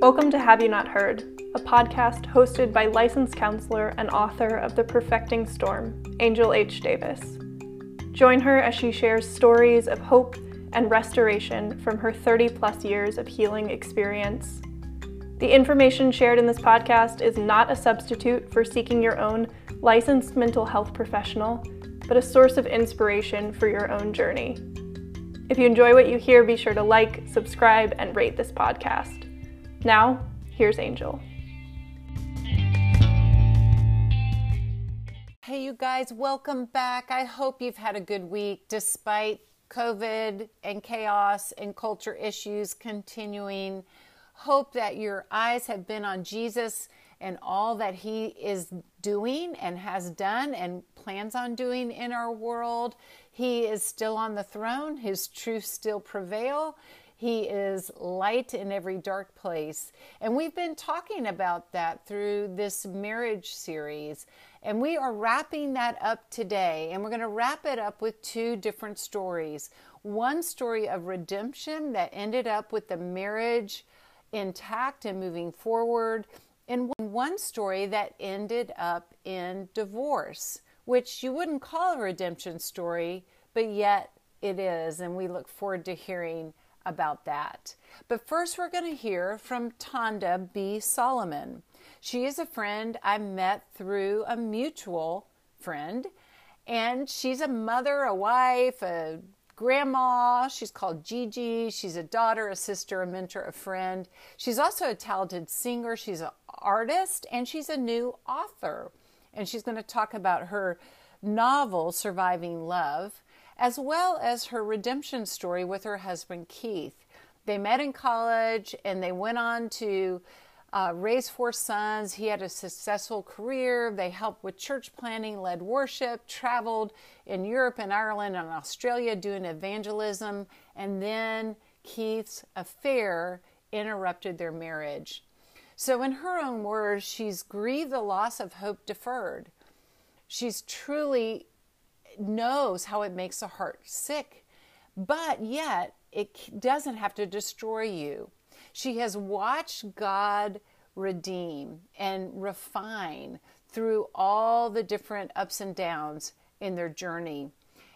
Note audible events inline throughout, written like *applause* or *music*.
Welcome to Have You Not Heard, a podcast hosted by licensed counselor and author of The Perfecting Storm, Angel H. Davis. Join her as she shares stories of hope and restoration from her 30 plus years of healing experience. The information shared in this podcast is not a substitute for seeking your own licensed mental health professional, but a source of inspiration for your own journey. If you enjoy what you hear, be sure to like, subscribe, and rate this podcast. Now, here's Angel. Hey, you guys, welcome back. I hope you've had a good week despite COVID and chaos and culture issues continuing. Hope that your eyes have been on Jesus and all that He is doing and has done and plans on doing in our world. He is still on the throne, His truth still prevail. He is light in every dark place. And we've been talking about that through this marriage series. And we are wrapping that up today. And we're going to wrap it up with two different stories. One story of redemption that ended up with the marriage intact and moving forward. And one story that ended up in divorce, which you wouldn't call a redemption story, but yet it is. And we look forward to hearing about that. But first, we're going to hear from Tonda B. Solomon. She is a friend I met through a mutual friend, and she's a mother, a wife, a grandma. She's called Gigi. She's a daughter, a sister, a mentor, a friend. She's also a talented singer. She's an artist, and she's a new author. And she's going to talk about her novel, Surviving Love as well as her redemption story with her husband Keith. They met in college and they went on to uh, raise four sons. He had a successful career. They helped with church planning, led worship, traveled in Europe and Ireland and Australia doing evangelism. And then Keith's affair interrupted their marriage. So, in her own words, she's grieved the loss of hope deferred. She's truly knows how it makes a heart sick, but yet it doesn't have to destroy you. She has watched God redeem and refine through all the different ups and downs in their journey.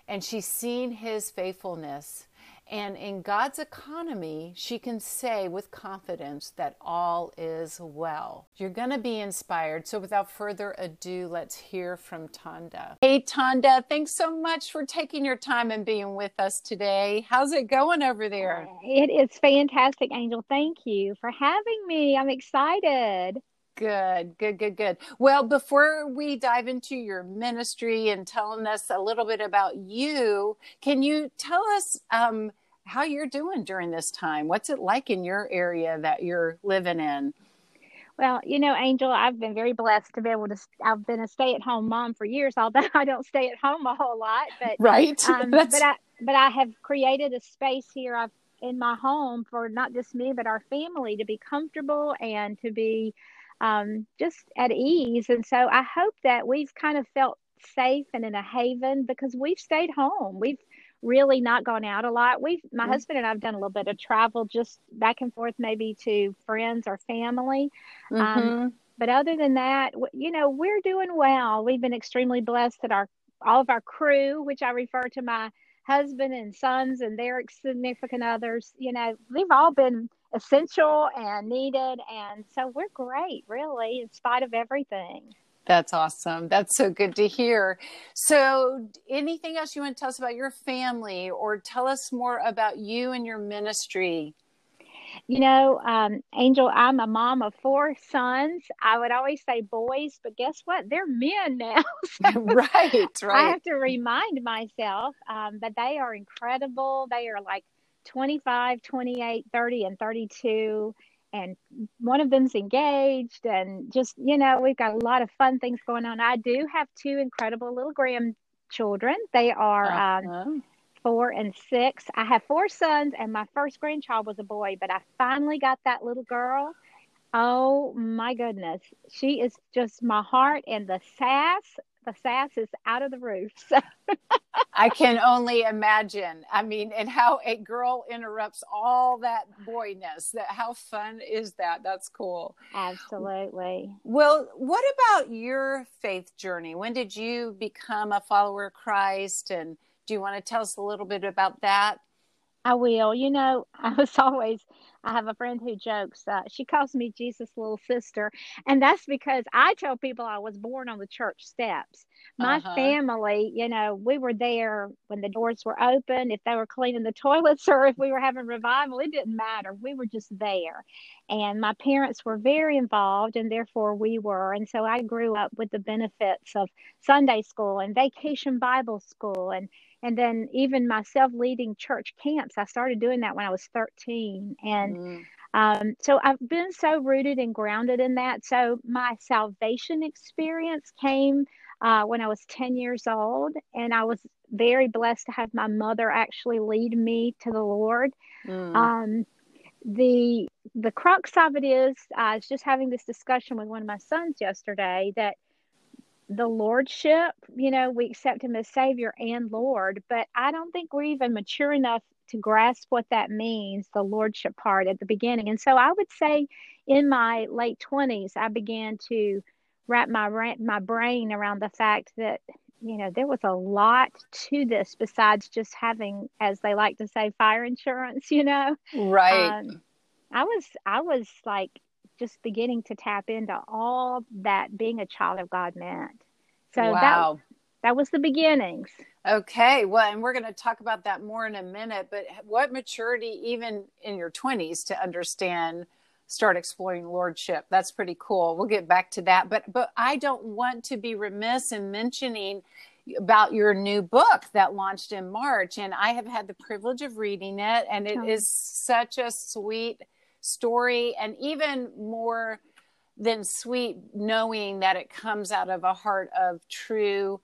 And she's seen his faithfulness and in God's economy, she can say with confidence that all is well. You're going to be inspired. So without further ado, let's hear from Tonda. Hey, Tonda, thanks so much for taking your time and being with us today. How's it going over there? It is fantastic, Angel. Thank you for having me. I'm excited. Good, good, good, good. Well, before we dive into your ministry and telling us a little bit about you, can you tell us um, how you're doing during this time? What's it like in your area that you're living in? Well, you know, Angel, I've been very blessed to be able to. I've been a stay-at-home mom for years, although *laughs* I don't stay at home a whole lot. But right, *laughs* um, but I but I have created a space here. I've in my home for not just me but our family to be comfortable and to be um, just at ease. And so I hope that we've kind of felt safe and in a haven because we've stayed home. We've really not gone out a lot. We've my mm-hmm. husband and I've done a little bit of travel, just back and forth, maybe to friends or family. Um, mm-hmm. Um, but other than that, you know, we're doing well. We've been extremely blessed that our all of our crew, which I refer to my husband and sons and their significant others, you know, they've all been essential and needed. And so we're great, really, in spite of everything. That's awesome. That's so good to hear. So, anything else you want to tell us about your family or tell us more about you and your ministry? You know, um, Angel, I'm a mom of four sons. I would always say boys, but guess what? They're men now. *laughs* *laughs* so right, right. I have to remind myself, um, but they are incredible. They are like 25, 28, 30, and 32. And one of them's engaged, and just, you know, we've got a lot of fun things going on. I do have two incredible little grandchildren. They are um, uh-huh. um, four and six. I have four sons, and my first grandchild was a boy, but I finally got that little girl. Oh my goodness. She is just my heart and the sass the sass is out of the roof. *laughs* So. I can only imagine. I mean, and how a girl interrupts all that boyness. That how fun is that? That's cool. Absolutely. Well, what about your faith journey? When did you become a follower of Christ? And do you want to tell us a little bit about that? I will. You know, *laughs* I was always, I have a friend who jokes, uh, she calls me Jesus' little sister. And that's because I tell people I was born on the church steps. My uh-huh. family, you know, we were there when the doors were open, if they were cleaning the toilets *laughs* or if we were having revival, it didn't matter. We were just there. And my parents were very involved, and therefore we were. And so I grew up with the benefits of Sunday school and vacation Bible school and and then even myself leading church camps i started doing that when i was 13 and mm. um, so i've been so rooted and grounded in that so my salvation experience came uh, when i was 10 years old and i was very blessed to have my mother actually lead me to the lord mm. um, the the crux of it is i was just having this discussion with one of my sons yesterday that the lordship you know we accept him as savior and lord but i don't think we're even mature enough to grasp what that means the lordship part at the beginning. And so i would say in my late 20s i began to wrap my my brain around the fact that you know there was a lot to this besides just having as they like to say fire insurance *laughs* you know? Right. Um, i was i was like just beginning to tap into all that being a child of God meant. So wow. that that was the beginnings. Okay, well, and we're going to talk about that more in a minute. But what maturity, even in your twenties, to understand, start exploring lordship? That's pretty cool. We'll get back to that. But but I don't want to be remiss in mentioning about your new book that launched in March, and I have had the privilege of reading it, and it oh. is such a sweet story and even more than sweet knowing that it comes out of a heart of true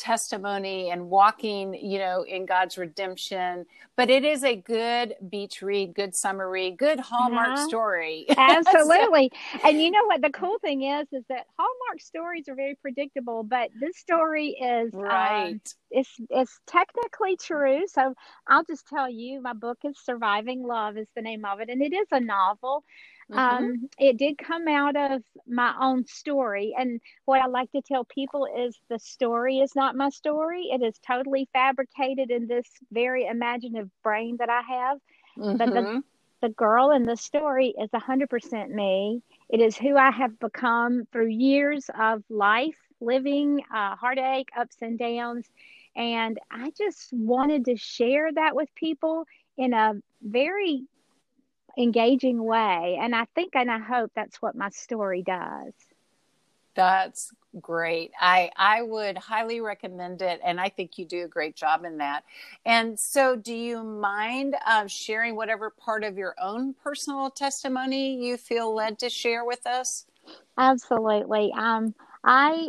testimony and walking, you know, in God's redemption. But it is a good beach read, good summer read, good Hallmark uh-huh. story. *laughs* Absolutely. so, and you know what the cool thing is is that Hallmark stories are very predictable, but this story is um, right. Um, it's it's technically true. So I'll just tell you, my book is Surviving Love is the name of it, and it is a novel. Mm-hmm. Um, it did come out of my own story. And what I like to tell people is the story is not my story. It is totally fabricated in this very imaginative brain that I have. Mm-hmm. But the, mm-hmm. the girl in the story is 100% me. It is who I have become through years of life, living, uh, heartache, ups and downs. And I just wanted to share that with people in a very engaging way. And I think and I hope that's what my story does. That's great. I I would highly recommend it, and I think you do a great job in that. And so, do you mind uh, sharing whatever part of your own personal testimony you feel led to share with us? Absolutely. Um, I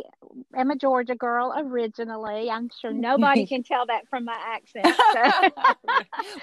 am a Georgia girl originally. I'm sure nobody can tell that from my accent. So.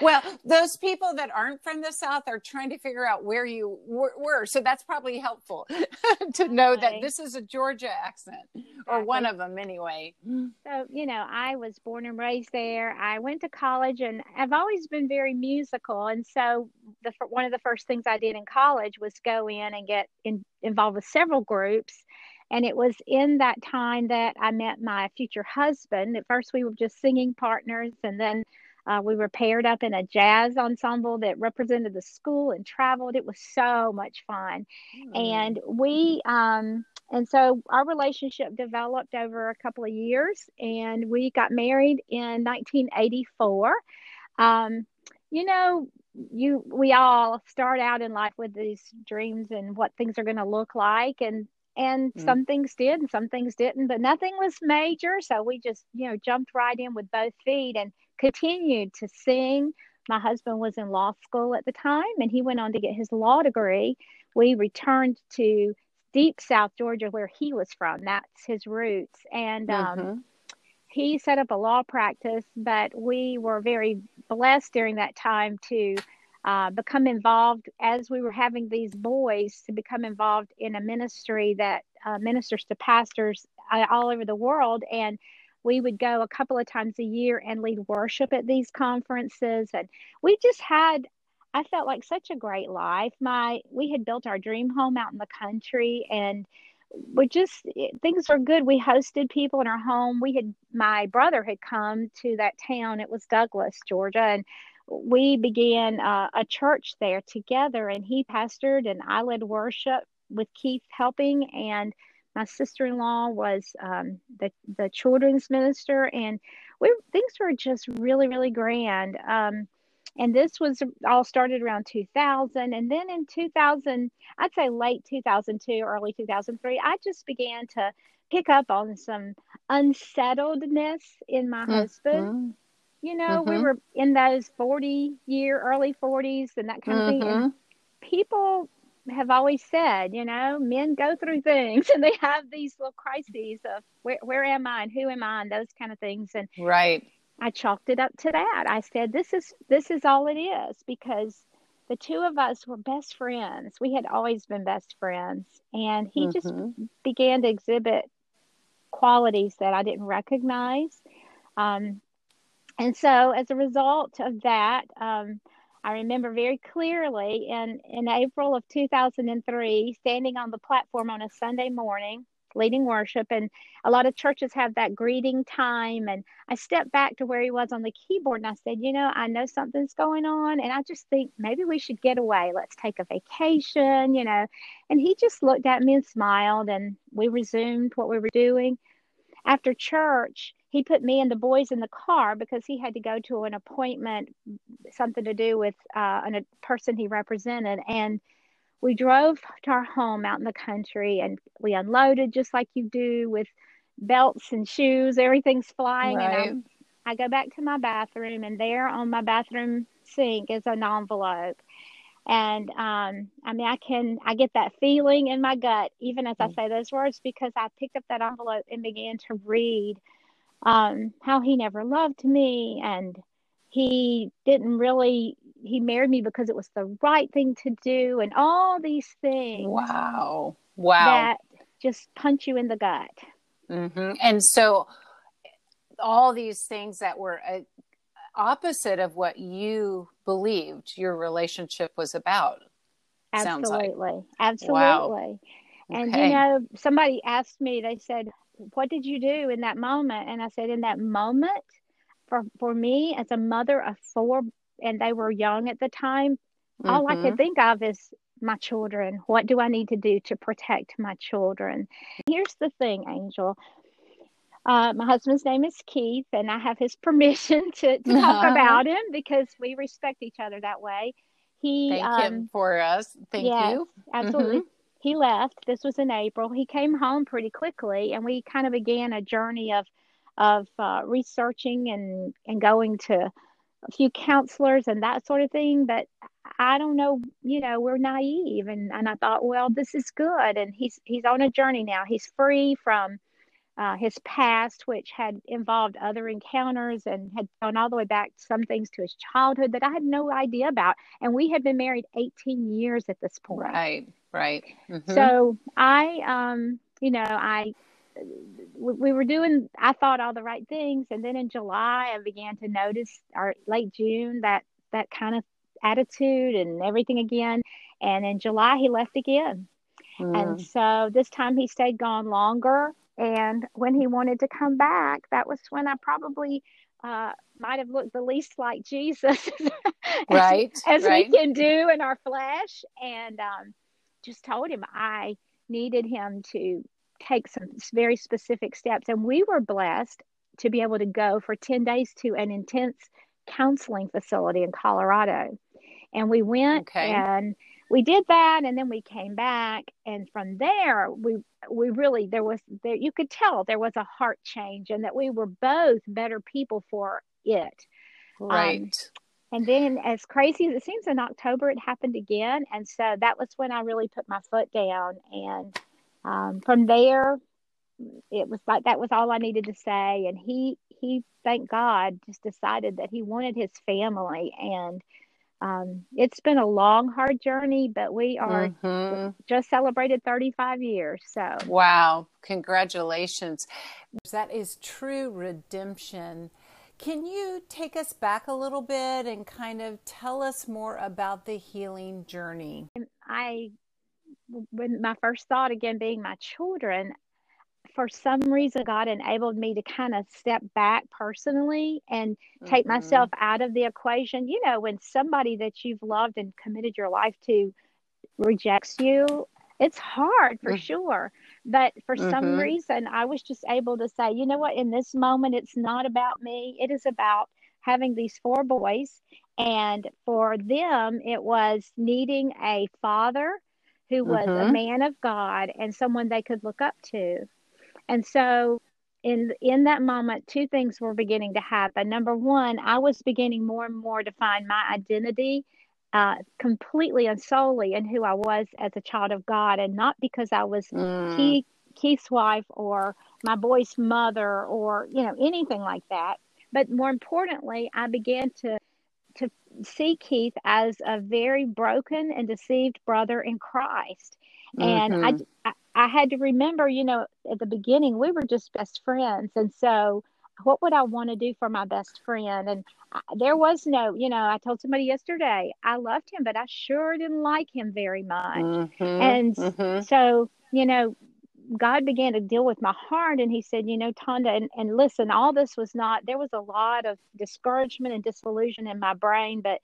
*laughs* well, those people that aren't from the South are trying to figure out where you were. So that's probably helpful *laughs* to know that this is a Georgia accent, exactly. or one of them anyway. So, you know, I was born and raised there. I went to college and I've always been very musical. And so, the one of the first things I did in college was go in and get in, involved with several groups and it was in that time that I met my future husband. At first, we were just singing partners, and then uh, we were paired up in a jazz ensemble that represented the school and traveled. It was so much fun. Mm. And we, um, and so our relationship developed over a couple of years, and we got married in 1984. Um, you know, you we all start out in life with these dreams and what things are going to look like and and mm. some things did and some things didn't but nothing was major. So we just you know jumped right in with both feet and continued to sing. My husband was in law school at the time and he went on to get his law degree. We returned to deep south georgia where he was from. That's his roots. And um, mm-hmm. um, he set up a law practice but we were very blessed during that time to uh, become involved as we were having these boys to become involved in a ministry that uh, ministers to pastors uh, all over the world. And we would go a couple of times a year and lead worship at these conferences. And we just had, I felt like such a great life. My, we had built our dream home out in the country and we just things were good. We hosted people in our home. We had my brother had come to that town. It was Douglas, Georgia, and we began uh, a church there together and he pastored and i led worship with keith helping and my sister-in-law was um, the, the children's minister and we things were just really really grand um, and this was all started around 2000 and then in 2000 i'd say late 2002 early 2003 i just began to pick up on some unsettledness in my mm-hmm. husband you know, mm-hmm. we were in those 40 year, early 40s and that kind mm-hmm. of thing. And mm-hmm. people have always said, you know, men go through things *laughs* and they have these little crises of where, where am I and who am I and those kind of things. And right. I chalked it up to that. I said, this is, this is all it is because the two of us were best friends. We had always been best friends. And he mm-hmm. just began to exhibit qualities that I didn't recognize. Um, and so as a result of that um, i remember very clearly in, in april of 2003 standing on the platform on a sunday morning leading worship and a lot of churches have that greeting time and i stepped back to where he was on the keyboard and i said you know i know something's going on and i just think maybe we should get away. Let's take a vacation you know? And he just looked at me and smiled and we resumed what we were doing. After church he put me and the boys in the car because he had to go to an appointment, something to do with uh, a person he represented. And we drove to our home out in the country and we unloaded just like you do with belts and shoes, everything's flying. Right. And I, I go back to my bathroom, and there on my bathroom sink is an envelope. And um, I mean, I can, I get that feeling in my gut, even as I mm. say those words, because I picked up that envelope and began to read um, how he never loved me and he didn't really he married me because it was the right thing to do and all these things wow wow that just punch you in the gut mm-hmm. and so all these things that were uh, opposite of what you believed your relationship was about absolutely like. absolutely wow. and okay. you know somebody asked me they said what did you do in that moment? And I said, in that moment, for for me as a mother of four, and they were young at the time, mm-hmm. all I could mm-hmm. think of is my children. What do I need to do to protect my children? Here's the thing, Angel. Uh, my husband's name is Keith, and I have his *laughs* permission to, to talk uh-huh. about him because we respect each other that way. He thank um, him for us. Thank yes, you. Absolutely. Mm-hmm he left. This was in April. He came home pretty quickly, and we kind of began a journey of of uh, researching and and going to a few counselors and that sort of thing. But I don't know, you know, we're naive, and and I thought, well, this is good, and he's he's on a journey now. He's free from. Uh, his past, which had involved other encounters and had gone all the way back some things to his childhood that I had no idea about. And we had been married 18 years at this point. Right. Right. Mm-hmm. So I, um, you know, I, we were doing, I thought all the right things. And then in July, I began to notice, or late June, that, that kind of attitude and everything again. And in July, he left again. Mm. And so this time he stayed gone longer. And when he wanted to come back, that was when I probably uh, might have looked the least like Jesus, *laughs* right? As, right. we can do in our flesh. And um, just told him I needed him to take some very specific steps. And we were blessed to be able to go for 10 days to an intense counseling facility in Colorado. And we went okay. and we did that and then we came back and from there we we really there was there you could tell there was a heart change and that we were both better people for it. Right. Um, and then, as crazy as it seems, in October it happened again, and so that was when I really put my foot down. And um, from there, it was like that was all I needed to say. And he he, thank God, just decided that he wanted his family, and um, it's been a long, hard journey, but we are mm-hmm. just celebrated 35 years. So, wow, congratulations. That is true redemption. Can you take us back a little bit and kind of tell us more about the healing journey? I, when my first thought again being my children, for some reason God enabled me to kind of step back personally and take mm-hmm. myself out of the equation. You know, when somebody that you've loved and committed your life to rejects you, it's hard for mm-hmm. sure. But for mm-hmm. some reason, I was just able to say, you know what, in this moment, it's not about me. It is about having these four boys. And for them, it was needing a father who was a mm-hmm. man of God and someone they could look up to. And so in in that moment two things were beginning to happen. Number one, I was beginning more and more to find my identity uh, completely and solely in who I was as a child of God, and not because I was mm. Keith, Keith's wife or my boy's mother or you know anything like that. But more importantly, I began to to see Keith as a very broken and deceived brother in Christ. And mm-hmm. I, I had to remember, you know, at the beginning, we were just best friends. And so, what would I want to do for my best friend? And I, there was no, you know, I told somebody yesterday, I loved him, but I sure didn't like him very much. Mm-hmm. And mm-hmm. so, you know, God began to deal with my heart and he said, you know, Tonda, and, and listen, all this was not, there was a lot of discouragement and disillusion in my brain, but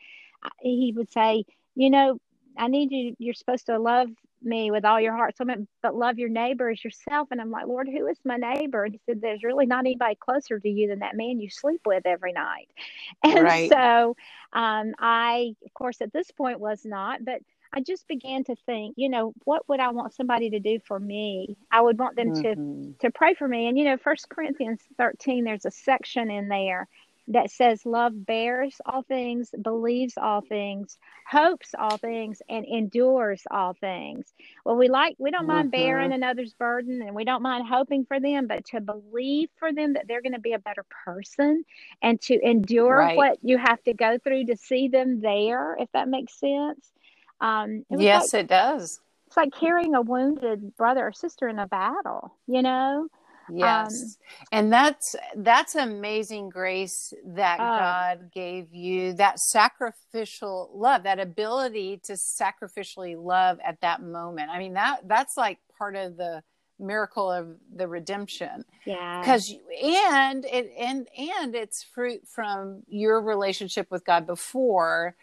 he would say, you know, I need you, you're supposed to love me with all your heart. So I meant, but love your neighbor as yourself. And I'm like, Lord, who is my neighbor? And he said, There's really not anybody closer to you than that man you sleep with every night. *laughs* And right. so um, I, of course, at this point was not, but I just began to think, you know, what would I want somebody to do for me? I would want them mm-hmm. to to pray for me. And you know, First Corinthians 13, there's a section in there that says love bears all things, believes all things, hopes all things, and endures all things. Well, we like we don't mind mm-hmm. bearing another's burden and we don't mind hoping for them, but to believe for them that they're going to be a better person and to endure right. what you have to go through to see them there, if that makes sense. Um, it yes, like, it does. It's like carrying a wounded brother or sister in a battle, you know? Yes. Um, and that's that's amazing grace that uh, God gave you that sacrificial love, that ability to sacrificially love at that moment. I mean that that's like part of the miracle of the redemption. Yeah. Cuz and it and and it's fruit from your relationship with God before.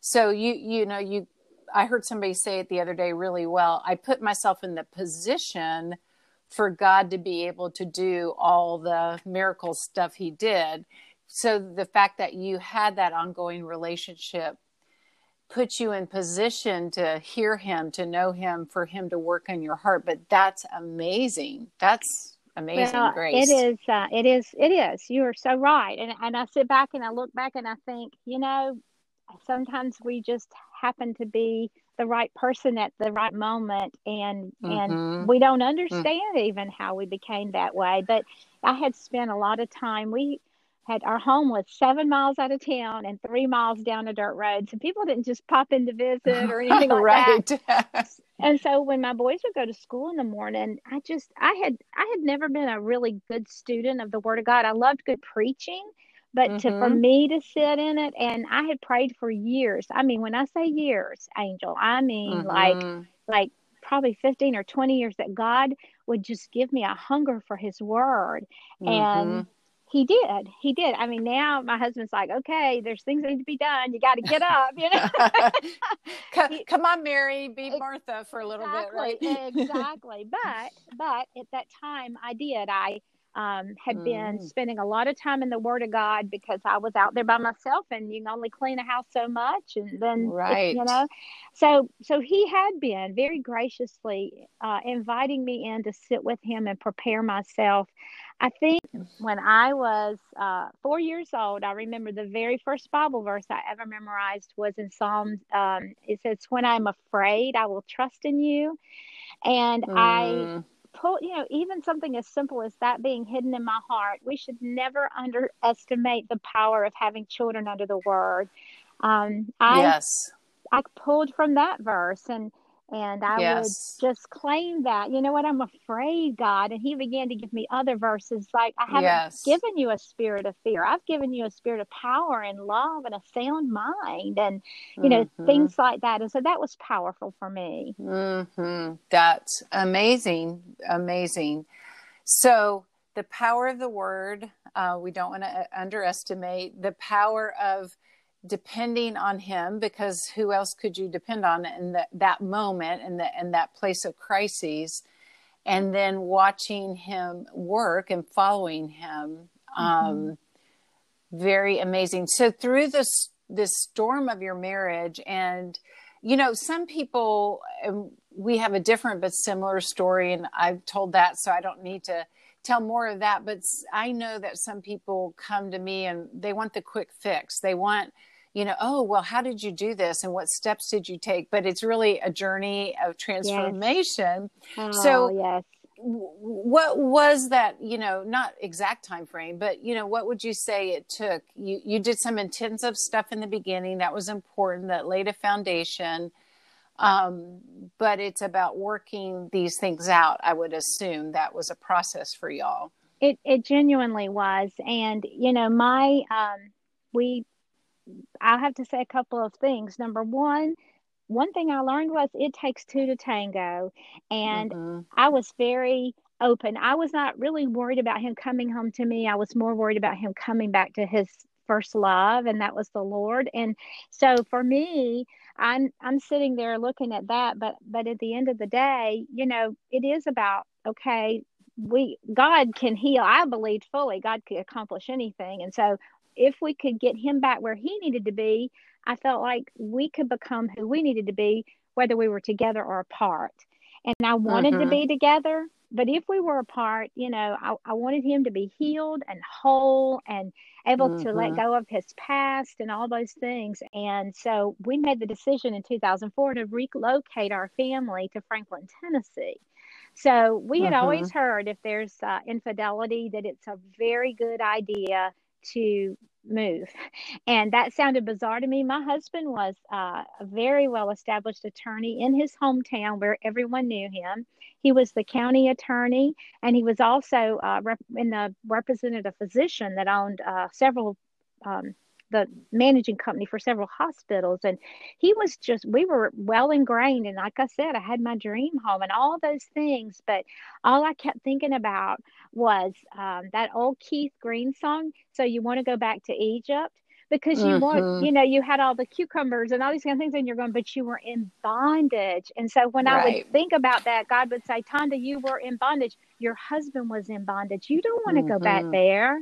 So you you know you I heard somebody say it the other day really well. I put myself in the position for God to be able to do all the miracle stuff he did. So the fact that you had that ongoing relationship puts you in position to hear him, to know him, for him to work on your heart. But that's amazing. That's amazing well, grace. It is. Uh, it is. It is. You are so right. And and I sit back and I look back and I think, you know, sometimes we just happen to be the right person at the right moment and mm-hmm. and we don't understand mm-hmm. even how we became that way but i had spent a lot of time we had our home was seven miles out of town and three miles down a dirt road so people didn't just pop in to visit or anything *laughs* like right. that *laughs* and so when my boys would go to school in the morning i just i had i had never been a really good student of the word of god i loved good preaching but mm-hmm. to for mm-hmm. me to sit in it and i had prayed for years i mean when i say years angel i mean mm-hmm. like like probably 15 or 20 years that god would just give me a hunger for his word mm-hmm. and he did he did i mean now my husband's like okay there's things that need to be done you got to get up you know *laughs* come, *laughs* come, on mary be martha for a little exactly, bit right exactly but but at that time i did i um, had mm. been spending a lot of time in the Word of God because I was out there by myself, and you can only clean a house so much, and then right, you know, so so he had been very graciously uh, inviting me in to sit with him and prepare myself. I think when I was uh, four years old, I remember the very first Bible verse I ever memorized was in Psalms. Um, it says, "When I'm afraid, I will trust in you," and mm. I pull, you know, even something as simple as that being hidden in my heart, we should never underestimate the power of having children under the word. um, I yes. I pulled from that verse and and I Yes. would just claim that. You know what? I'm afraid, God. And He began to give me other verses like, I haven't Yes. given you a spirit of fear. I've given you a spirit of power and love and a sound mind and, you know, Mhm. things like that. And so that was powerful for me. hmm That's amazing, amazing. So the power of the word, uh, we don't want to underestimate the power of depending on Him, because who else could you depend on in that that moment and that in that place of crises, and then watching Him work and following Him. Um, very amazing. So through this this storm of your marriage and you know some people um, we have a different but similar story and I've told that so I don't need to tell more of that but i know that some people come to me and they want the quick fix. They want you know, oh, well, how did you do this and what steps did you take? But it's really a journey of transformation. Oh, So- yes. What was that you know not exact time frame but you know what would you say it took you you did some intensive stuff in the beginning that was important that laid a foundation um, but it's about working these things out i would assume that was a process for y'all It it genuinely was, and you know, my um, we. I'll have to say a couple of things. Number one, one thing I learned was it takes two to tango, and Mhm. I was very open. I was not really worried about him coming home to me. I was more worried about him coming back to his first love, and that was the Lord. And so for me, I'm I'm sitting there looking at that, but but at the end of the day, you know, it is about okay, we God can heal. I believed fully God could accomplish anything. And so if we could get him back where he needed to be, I felt like we could become who we needed to be, whether we were together or apart. And I wanted to Mhm. be together, but if we were apart, you know, I, I wanted him to be healed and whole and able to let Mhm. go of his past and all those things. And so we made the decision in 2004 to relocate our family to Franklin, Tennessee. So we had Mhm. always heard if there's uh, infidelity that it's a very good idea to move. And that sounded bizarre to me. My husband was uh, a very well established attorney in his hometown where everyone knew him. He was the county attorney, and he was also uh, rep- in the representative physician that owned uh, several. Um, the managing company for several hospitals. And he was just we were well ingrained. And like i said i had my dream home and all those things. But all i kept thinking about was um, that old keith green song so you want to go back to egypt? Because you Mhm. want you know you had all the cucumbers and all these kind of things and you're going but you were in bondage. And so when i would think about that god would say tonda you were in bondage. Your husband was in bondage. You don't want to go back Mhm. there.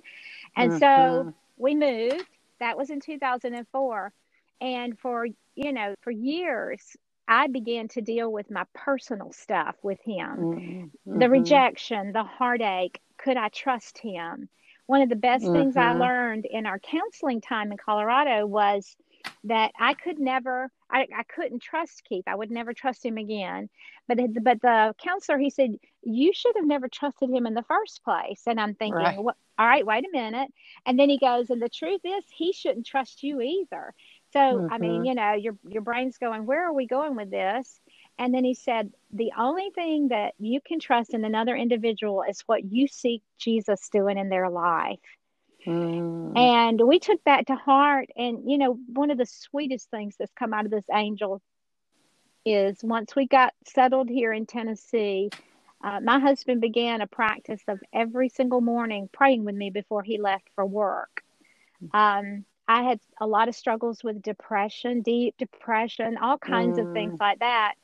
And so Mhm. we moved that was in 2004 and for you know for years i began to deal with my personal stuff with him Mhm. the Mhm. rejection, the heartache. Could I trust him? One of the best things I Mhm. learned in our counseling time in Colorado was that I could never, I, I couldn't trust Keith. I would never trust him again. But but the counselor he said you should have never trusted him in the first place. And I'm thinking, Right. what? All right, wait a minute. And then he goes, and the truth is, he shouldn't trust you either. So I mean, Mhm. you know, your your brain's going, where are we going with this? And then he said, the only thing that you can trust in another individual is what you see Jesus doing in their life. Mm. And we took that to heart. And, you know, one of the sweetest things that's come out of this angel is once we got settled here in Tennessee, uh, my husband began a practice of every single morning praying with me before he left for work. Um, I had a lot of struggles with depression, deep depression, all kinds of things like that.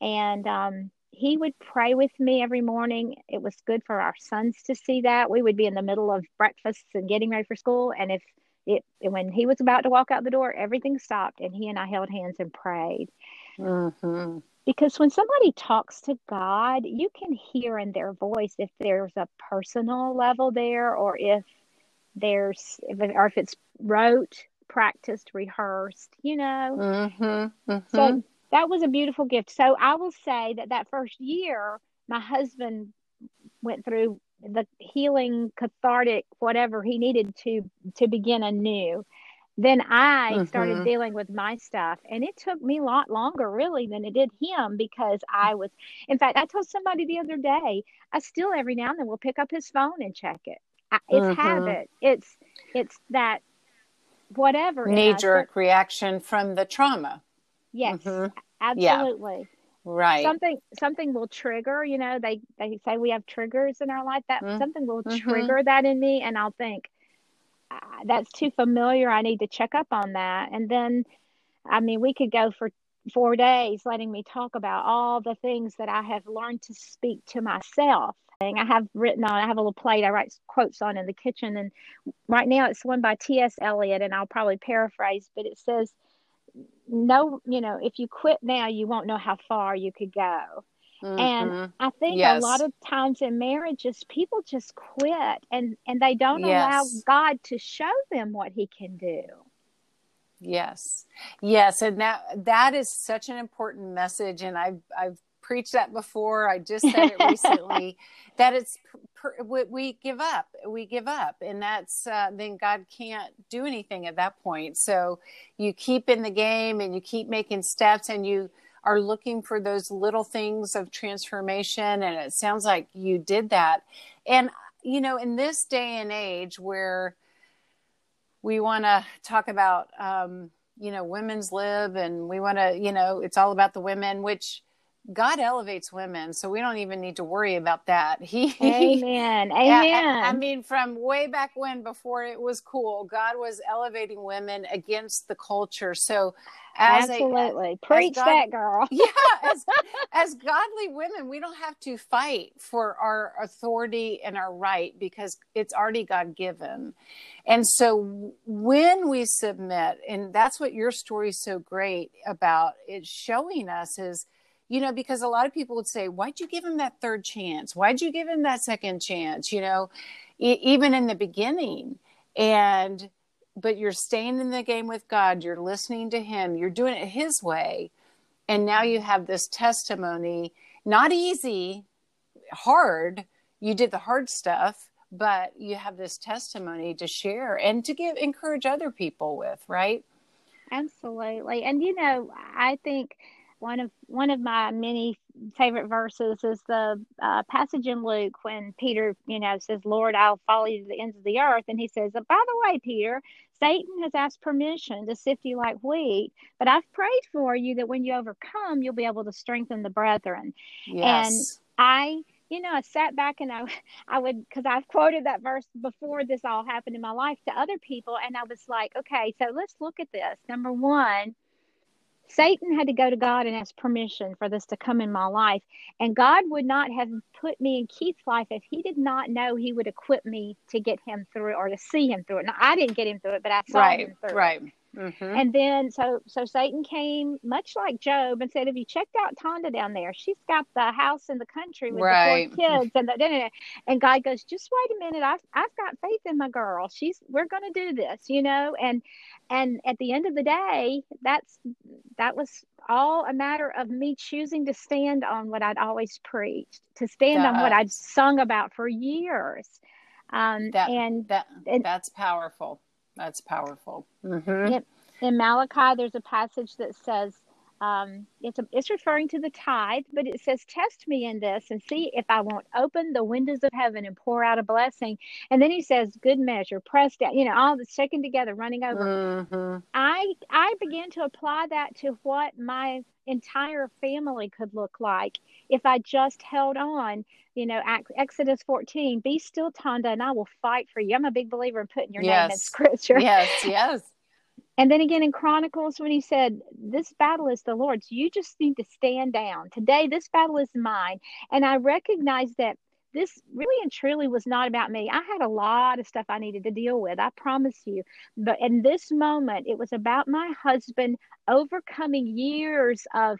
And um, he would pray with me every morning. It was good for our sons to see that. We would be in the middle of breakfast and getting ready for school. And if it, when he was about to walk out the door, everything stopped and he and I held hands and prayed. Mhm. Because when somebody talks to God, you can hear in their voice if there's a personal level there or if there's, if or if it's rote, practiced, rehearsed, you know. Mhm. Mhm. So that was a beautiful gift. So I will say that that first year, my husband went through the healing, cathartic, whatever he needed to to begin anew. then I mm-hmm. started dealing with my stuff. And it took me a lot longer, really, than it did him because I was, in fact, I told somebody the other day, I still every now and then will pick up his phone and check it. I, it's mm-hmm. habit. It's, it's that whatever knee jerk reaction from the trauma. Yes, mm-hmm. absolutely. Yeah. Right. Something something will trigger, you know, they they say we have triggers in our life that mm-hmm. something will mm-hmm. trigger that in me and I'll think ah, that's too familiar. I need to check up on that. And then I mean, we could go for four days letting me talk about all the things that I have learned to speak to myself. And I have written on, I have a little plate I write quotes on in the kitchen. And right now it's one by T.S. Eliot, and I'll probably paraphrase, but it says, no, you know, if you quit now, you won't know how far you could go. Mm-hmm. And I think yes. a lot of times in marriages, people just quit and, and they don't yes. allow God to show them what he can do. Yes. Yes. And that, that is such an important message. And I've, I've preached that before. I just said it recently *laughs* that it's per, we give up. We give up, and that's uh, then God can't do anything at that point. So you keep in the game, and you keep making steps, and you are looking for those little things of transformation. And it sounds like you did that. And you know, in this day and age where we want to talk about um, you know women's lib and we want to you know it's all about the women which God elevates women, so we don't even need to worry about that. *laughs* He, Amen. Amen. I, I, mean, from way back when, before it was cool, God was elevating women against the culture. So, as absolutely a, preach God, that, girl. *laughs* yeah, *laughs* as, as godly women, we don't have to fight for our authority and our right because it's already God given. And so, when we submit, and that's what your story is so great about, it's showing us is you know, because a lot of people would say, why'd you give him that third chance? Why'd you give him that second chance? You know, e- even in the beginning. And, but you're staying in the game with God, you're listening to him, you're doing it his way. And now you have this testimony, not easy, hard. You did the hard stuff, but you have this testimony to share and to give, encourage other people with, right? Absolutely. And, you know, I think, one of one of my many favorite verses is the uh, passage in Luke when Peter, you know, says, "Lord, I'll follow you to the ends of the earth," and he says, "By the way, Peter, Satan has asked permission to sift you like wheat, but I've prayed for you that when you overcome, you'll be able to strengthen the brethren." Yes. And I you know, I sat back and I, *laughs* I would, because I've quoted that verse before this all happened in my life to other people, and I was like, okay, so let's look at this. Number one, Satan had to go to God and ask permission for this to come in my life. And God would not have put me in Keith's life if he did not know he would equip me to get him through or to see him through it. Now, I didn't get him through it, but I saw right, him through right. it. Mm-hmm. And then so so Satan came much like Job and said, "Have you checked out Tonda down there? She's got the house in the country with right. the four kids." And the and God goes, "Just wait a minute. I've I've got faith in my girl. She's we're going to do this, you know." And and at the end of the day, that's that was all a matter of me choosing to stand on what I'd always preached, to stand that, on what I'd sung about for years. Um, that, and that, that's powerful. That's powerful. Mm-hmm. In Malachi, there's a passage that says, um, it's, a, it's referring to the tithe, but it says, Test me in this and see if I won't open the windows of heaven and pour out a blessing. And then he says, Good measure, pressed down, you know, all the shaken together, running over. Mm-hmm. I, I began to apply that to what my entire family could look like if I just held on. You know, Exodus 14, be still, Tonda, and I will fight for you. I'm a big believer in putting your yes. name in scripture. Yes, yes. And then again in Chronicles, when he said, This battle is the Lord's, you just need to stand down. Today, this battle is mine. And I recognize that this really and truly was not about me. I had a lot of stuff I needed to deal with, I promise you. But in this moment, it was about my husband overcoming years of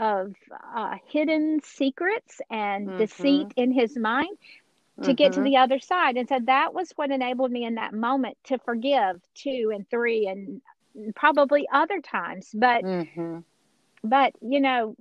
of uh, hidden secrets and mm-hmm. deceit in his mind to mm-hmm. get to the other side. And so that was what enabled me in that moment to forgive two and three and probably other times. But, mm-hmm. but, you know,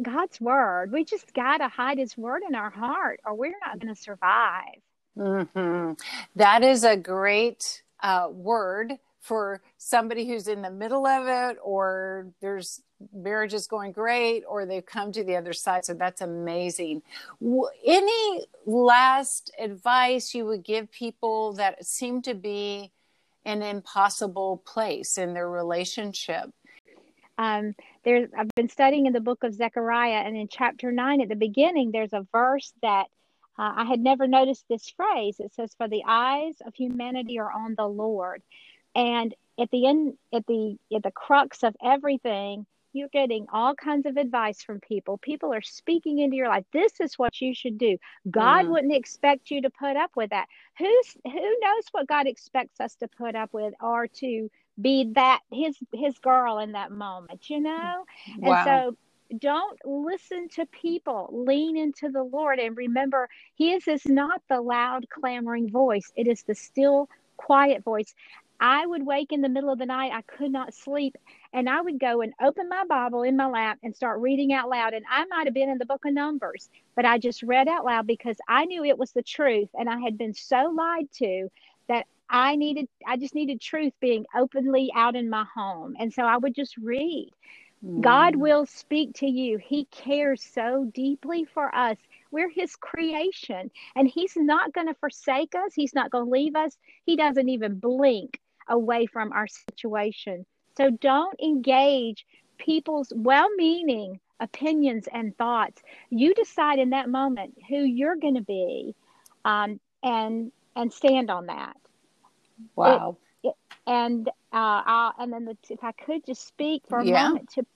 God's word, we just got to hide his word in our heart or we're not going to survive. Mm-hmm. That is a great uh, word for somebody who's in the middle of it or there's marriage is going great or they've come to the other side. So that's amazing. Any last advice you would give people that seem to be an impossible place in their relationship? Um, there's I've been studying in the book of Zechariah, and in chapter nine at the beginning, there's a verse that uh, I had never noticed this phrase. It says, "For the eyes of humanity are on the Lord," and at the end, at the at the crux of everything, you're getting all kinds of advice from people. People are speaking into your life. This is what you should do. God mm. wouldn't expect you to put up with that. Who's who knows what God expects us to put up with or to be that his his girl in that moment, you know? Wow. And so don't listen to people. Lean into the Lord and remember his is not the loud clamoring voice. It is the still quiet voice. I would wake in the middle of the night. I could not sleep. And I would go and open my Bible in my lap and start reading out loud. And I might have been in the book of Numbers, but I just read out loud because I knew it was the truth. And I had been so lied to that I needed, I just needed truth being openly out in my home. And so I would just read. Mm. God will speak to you. He cares so deeply for us. We're His creation, and He's not going to forsake us. He's not going to leave us. He doesn't even blink away from our situation. So don't engage people's well meaning opinions and thoughts. You decide in that moment who you're going to be um, and and stand on that. Wow. It, it, and uh, I'll, and then the, if I could just speak for a yeah. moment to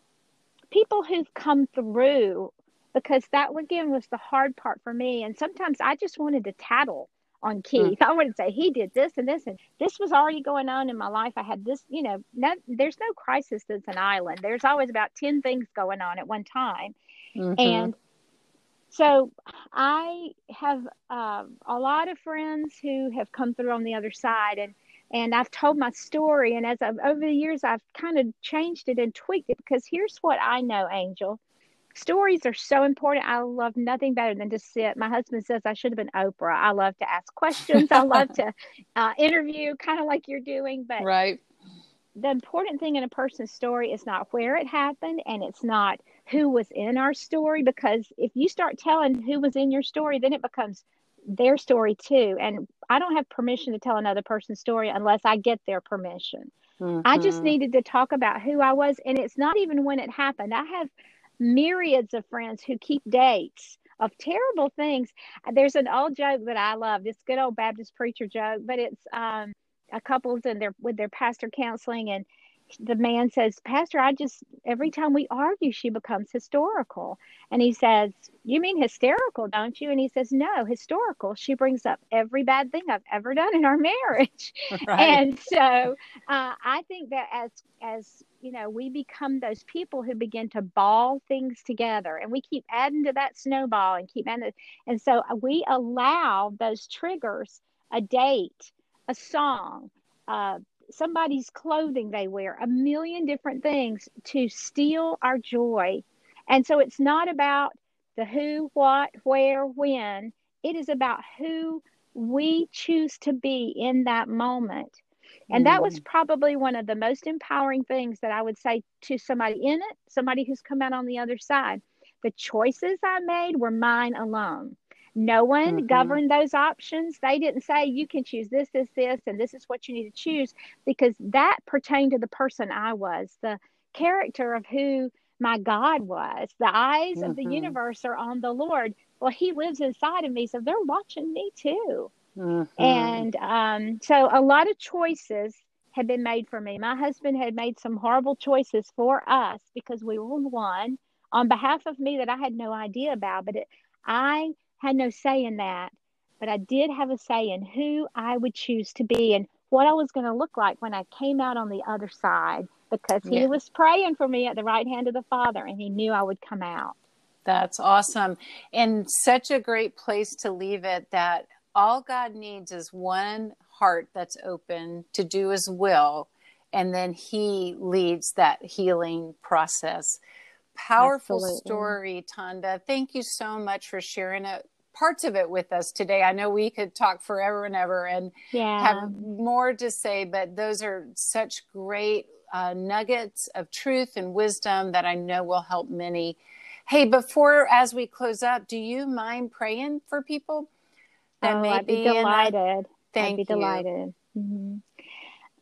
people who've come through, because that again was the hard part for me. And sometimes I just wanted to tattle on hmm. Keith. Mm. I wouldn't say he did this and this and this was already going on in my life. I had this, you know, not, there's no crisis that's an island. There's always about 10 things going on at one time. Mm-hmm. And so I have uh, a lot of friends who have come through on the other side and and I've told my story and as I've over the years I've kind of changed it and tweaked it because here's what I know, Angel stories are so important. I love nothing better than to sit. My husband says I should have been Oprah. I love to ask questions. I love *laughs* to uh, interview, kind of like you're doing. But right, the important thing in a person's story is not where it happened, and it's not who was in our story. Because if you start telling who was in your story, then it becomes their story too. And I don't have permission to tell another person's story unless I get their permission. Mm-hmm. I just mm-hmm. needed to talk about who I was, and it's not even when it happened. I have myriads of friends who keep dates of terrible things. There's an old joke that I love, this good old Baptist preacher joke, but it's um, a couple's in their with their pastor counseling and the man says, Pastor, I just, every time we argue, she becomes historical. And he says, You mean hysterical, don't you? And he says, No, historical. She brings up every bad thing I've ever done in our marriage. *laughs* *laughs* Right. And so uh, I think that as, as, you know, we become those people who begin to ball things together and we keep adding to that snowball and keep adding. and so we allow those triggers, a date, a song, uh, somebody's clothing they wear, a million different things to steal our joy. And so it's not about the who, what, where, when. It is about who we choose to be in that moment. And that was mm. probably one of the most empowering things that I would say to somebody in it, somebody who's come out on the other side. The choices I made were mine alone. No one mm-hmm. governed those options. They didn't say you can choose this, this, this, and this is what you need to choose because that pertained to the person I was, the character of who my God was. The eyes mm-hmm. of the mm-hmm. universe are on the Lord. Well, He lives inside of me, so they're watching me too. Mm-hmm. And um, so a lot of choices had been made for me. My husband had made some horrible choices for us because we were one on behalf of me that I had no idea about. But it, I had no say in that, but I did have a say in who I would choose to be and what I was going to look like when I came out on the other side because he yeah. was praying for me at the right hand of the Father and he knew I would come out. That's awesome. And such a great place to leave it that all God needs is one heart that's open to do his will. And then he leads that healing process. Powerful Absolutely. story, Tonda. Thank you so much for sharing it parts of it with us today. I know we could talk forever and ever and yeah. have more to say, but those are such great uh, nuggets of truth and wisdom that I know will help many. Hey, before as we close up, do you mind praying for people that oh, may I'd be, be delighted. Thank I'd be you. delighted. Mm-hmm.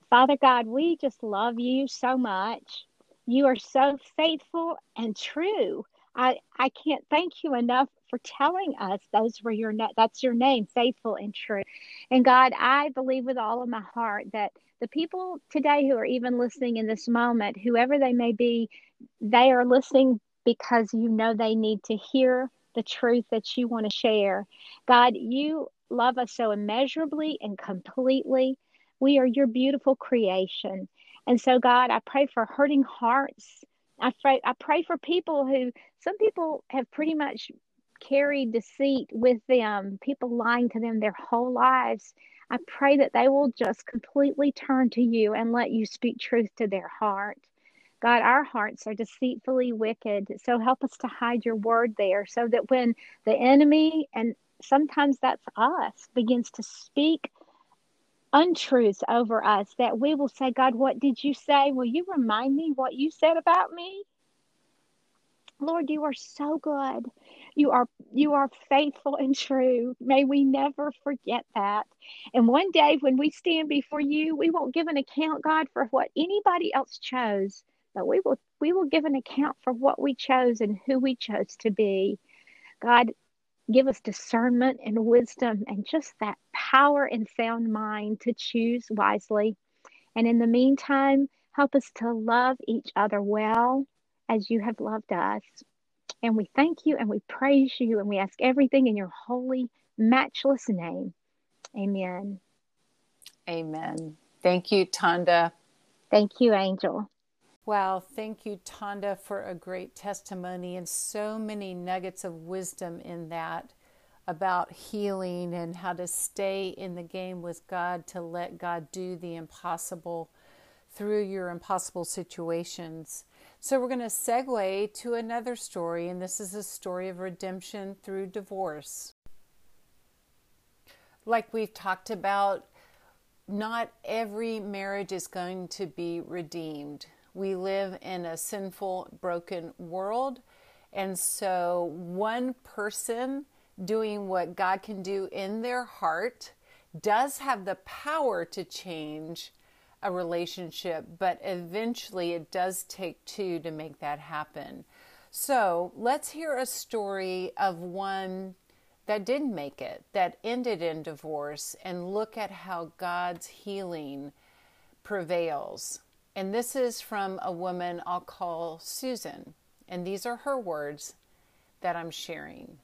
Father God, we just love you so much. You are so faithful and true. I, I can't thank you enough for telling us those were your that's your name, faithful and true. And God, I believe with all of my heart that the people today who are even listening in this moment, whoever they may be, they are listening because you know they need to hear the truth that you want to share. God, you love us so immeasurably and completely. We are your beautiful creation. And so, God, I pray for hurting hearts. I pray, I pray for people who, some people have pretty much carried deceit with them, people lying to them their whole lives. I pray that they will just completely turn to you and let you speak truth to their heart. God, our hearts are deceitfully wicked. So help us to hide your word there so that when the enemy, and sometimes that's us, begins to speak untruths over us that we will say, God, what did you say? Will you remind me what you said about me? Lord, you are so good. You are you are faithful and true. May we never forget that. And one day when we stand before you, we won't give an account, God, for what anybody else chose, but we will we will give an account for what we chose and who we chose to be. God, give us discernment and wisdom and just that power and sound mind to choose wisely. And in the meantime, help us to love each other well as you have loved us. And we thank you and we praise you and we ask everything in your holy, matchless name. Amen. Amen. Thank you, Tonda. Thank you, Angel. Wow, thank you, Tonda, for a great testimony and so many nuggets of wisdom in that about healing and how to stay in the game with God to let God do the impossible through your impossible situations. So, we're going to segue to another story, and this is a story of redemption through divorce. Like we've talked about, not every marriage is going to be redeemed. We live in a sinful, broken world. And so, one person doing what God can do in their heart does have the power to change a relationship, but eventually it does take two to make that happen. So, let's hear a story of one that didn't make it, that ended in divorce, and look at how God's healing prevails. And this is from a woman I'll call Susan. And these are her words that I'm sharing.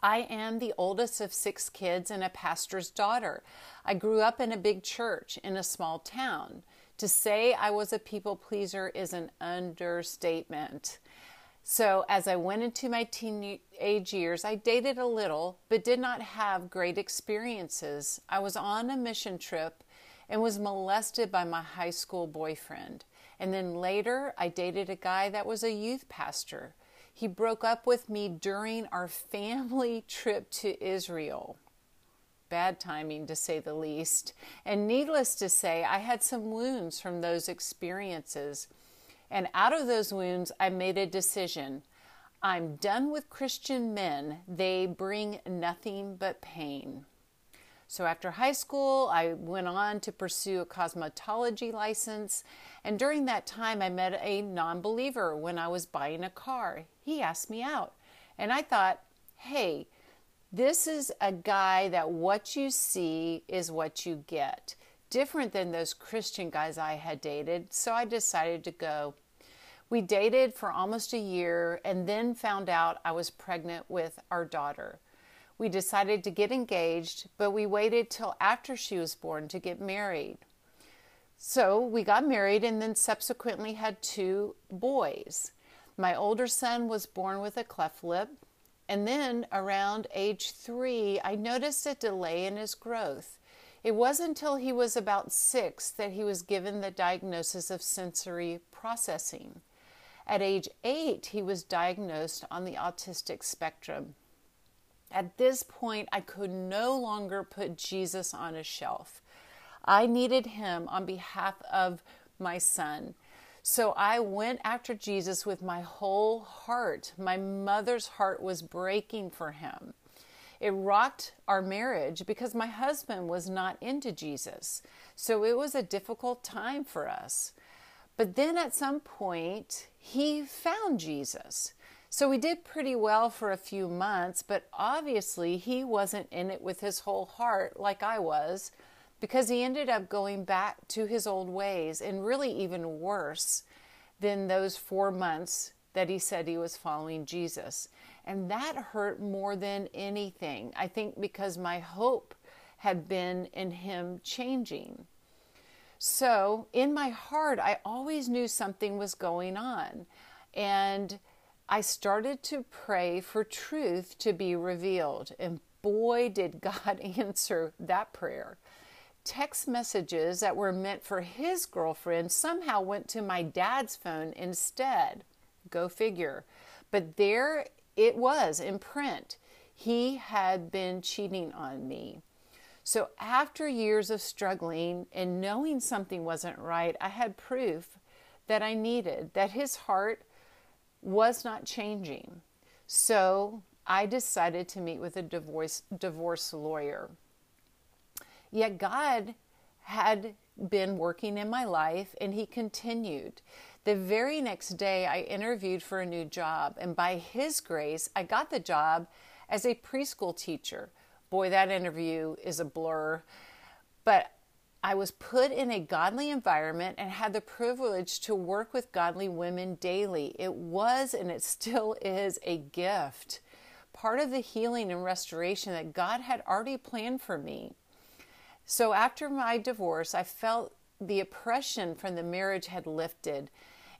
I am the oldest of six kids and a pastor's daughter. I grew up in a big church in a small town. To say I was a people pleaser is an understatement. So, as I went into my teenage years, I dated a little, but did not have great experiences. I was on a mission trip and was molested by my high school boyfriend. And then later, I dated a guy that was a youth pastor. He broke up with me during our family *laughs* trip to Israel. Bad timing, to say the least. And needless to say, I had some wounds from those experiences. And out of those wounds, I made a decision. I'm done with Christian men. They bring nothing but pain. So after high school, I went on to pursue a cosmetology license. And during that time, I met a non believer when I was buying a car. He asked me out. And I thought, hey, this is a guy that what you see is what you get. Different than those Christian guys I had dated. So I decided to go. We dated for almost a year and then found out I was pregnant with our daughter. We decided to get engaged, but we waited till after she was born to get married. So we got married and then subsequently had two boys. My older son was born with a cleft lip, and then around age three, I noticed a delay in his growth. It wasn't until he was about six that he was given the diagnosis of sensory processing. At age eight, he was diagnosed on the autistic spectrum. At this point, I could no longer put Jesus on a shelf. I needed him on behalf of my son. So I went after Jesus with my whole heart. My mother's heart was breaking for him. It rocked our marriage because my husband was not into Jesus. So it was a difficult time for us. But then at some point, he found Jesus. So we did pretty well for a few months, but obviously he wasn't in it with his whole heart like I was because he ended up going back to his old ways and really even worse than those four months that he said he was following Jesus. And that hurt more than anything. I think because my hope had been in him changing. So, in my heart, I always knew something was going on. And I started to pray for truth to be revealed. And boy, did God *laughs* answer that prayer text messages that were meant for his girlfriend somehow went to my dad's phone instead. Go figure. But there it was in print. He had been cheating on me. So, after years of struggling and knowing something wasn't right, I had proof that I needed, that his heart was not changing. So, I decided to meet with a divorce, divorce lawyer. Yet God had been working in my life and He continued. The very next day, I interviewed for a new job, and by His grace, I got the job as a preschool teacher. Boy, that interview is a blur. But I was put in a godly environment and had the privilege to work with godly women daily. It was and it still is a gift, part of the healing and restoration that God had already planned for me. So after my divorce, I felt the oppression from the marriage had lifted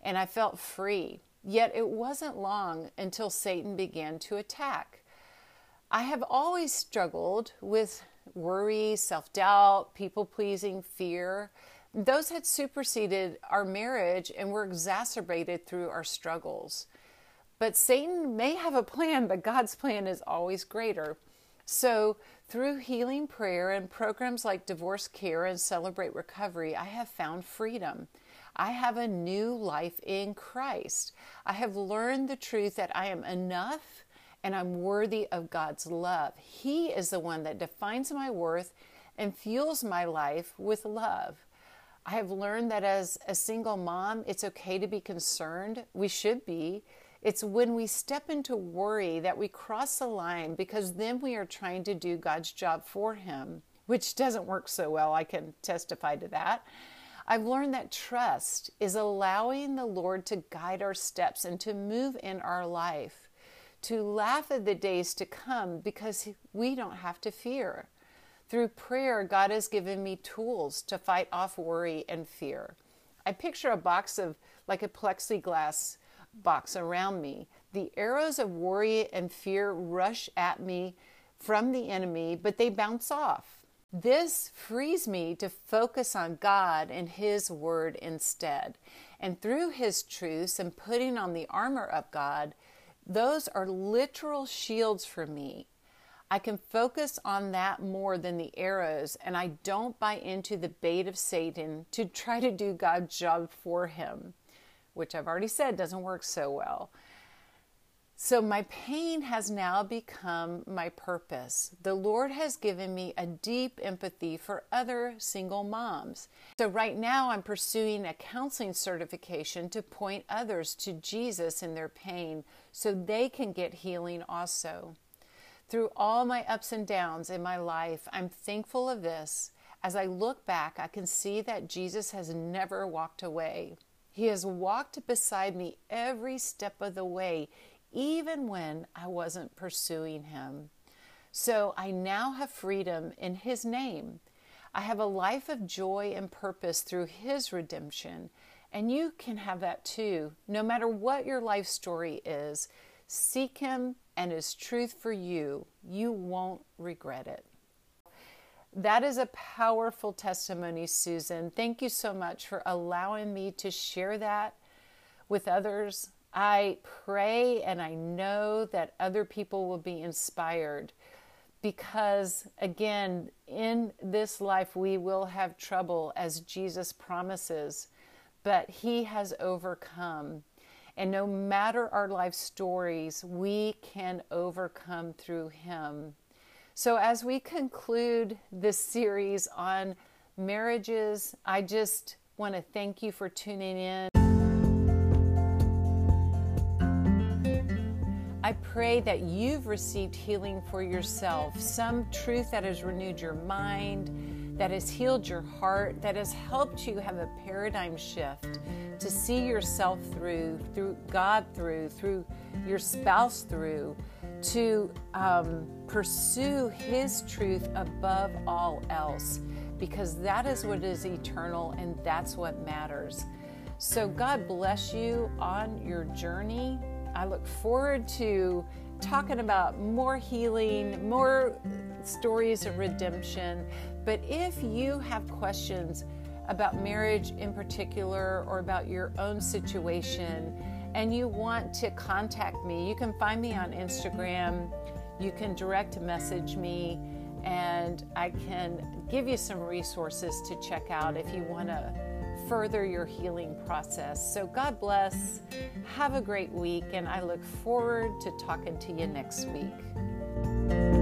and I felt free. Yet it wasn't long until Satan began to attack. I have always struggled with worry, self doubt, people pleasing, fear. Those had superseded our marriage and were exacerbated through our struggles. But Satan may have a plan, but God's plan is always greater. So, through healing prayer and programs like Divorce Care and Celebrate Recovery, I have found freedom. I have a new life in Christ. I have learned the truth that I am enough and I'm worthy of God's love. He is the one that defines my worth and fuels my life with love. I have learned that as a single mom, it's okay to be concerned. We should be. It's when we step into worry that we cross the line because then we are trying to do God's job for Him, which doesn't work so well. I can testify to that. I've learned that trust is allowing the Lord to guide our steps and to move in our life, to laugh at the days to come because we don't have to fear. Through prayer, God has given me tools to fight off worry and fear. I picture a box of like a plexiglass box around me. The arrows of worry and fear rush at me from the enemy, but they bounce off. This frees me to focus on God and His Word instead. And through His truths and putting on the armor of God, those are literal shields for me. I can focus on that more than the arrows, and I don't buy into the bait of Satan to try to do God's job for him which I've already said doesn't work so well. So, my pain has now become my purpose. The Lord has given me a deep empathy for other single moms. So, right now, I'm pursuing a counseling certification to point others to Jesus in their pain so they can get healing also. Through all my ups and downs in my life, I'm thankful of this. As I look back, I can see that Jesus has never walked away. He has walked beside me every step of the way, even when I wasn't pursuing Him. So I now have freedom in His name. I have a life of joy and purpose through His redemption. And you can have that too. No matter what your life story is, seek Him and His truth for you. You won't regret it. That is a powerful testimony, Susan. Thank you so much for allowing me to share that with others. I pray and I know that other people will be inspired because, again, in this life we will have trouble as Jesus promises, but He has overcome. And no matter our life stories, we can overcome through Him. So, as we conclude this series on marriages, I just want to thank you for tuning in. I pray that you've received healing for yourself, some truth that has renewed your mind, that has healed your heart, that has helped you have a paradigm shift to see yourself through, through God through, through your spouse through, to um, pursue His truth above all else, because that is what is eternal and that's what matters. So, God bless you on your journey. I look forward to talking about more healing, more stories of redemption. But if you have questions about marriage in particular or about your own situation and you want to contact me, you can find me on Instagram. You can direct message me and I can give you some resources to check out if you want to further your healing process. So, God bless. Have a great week, and I look forward to talking to you next week.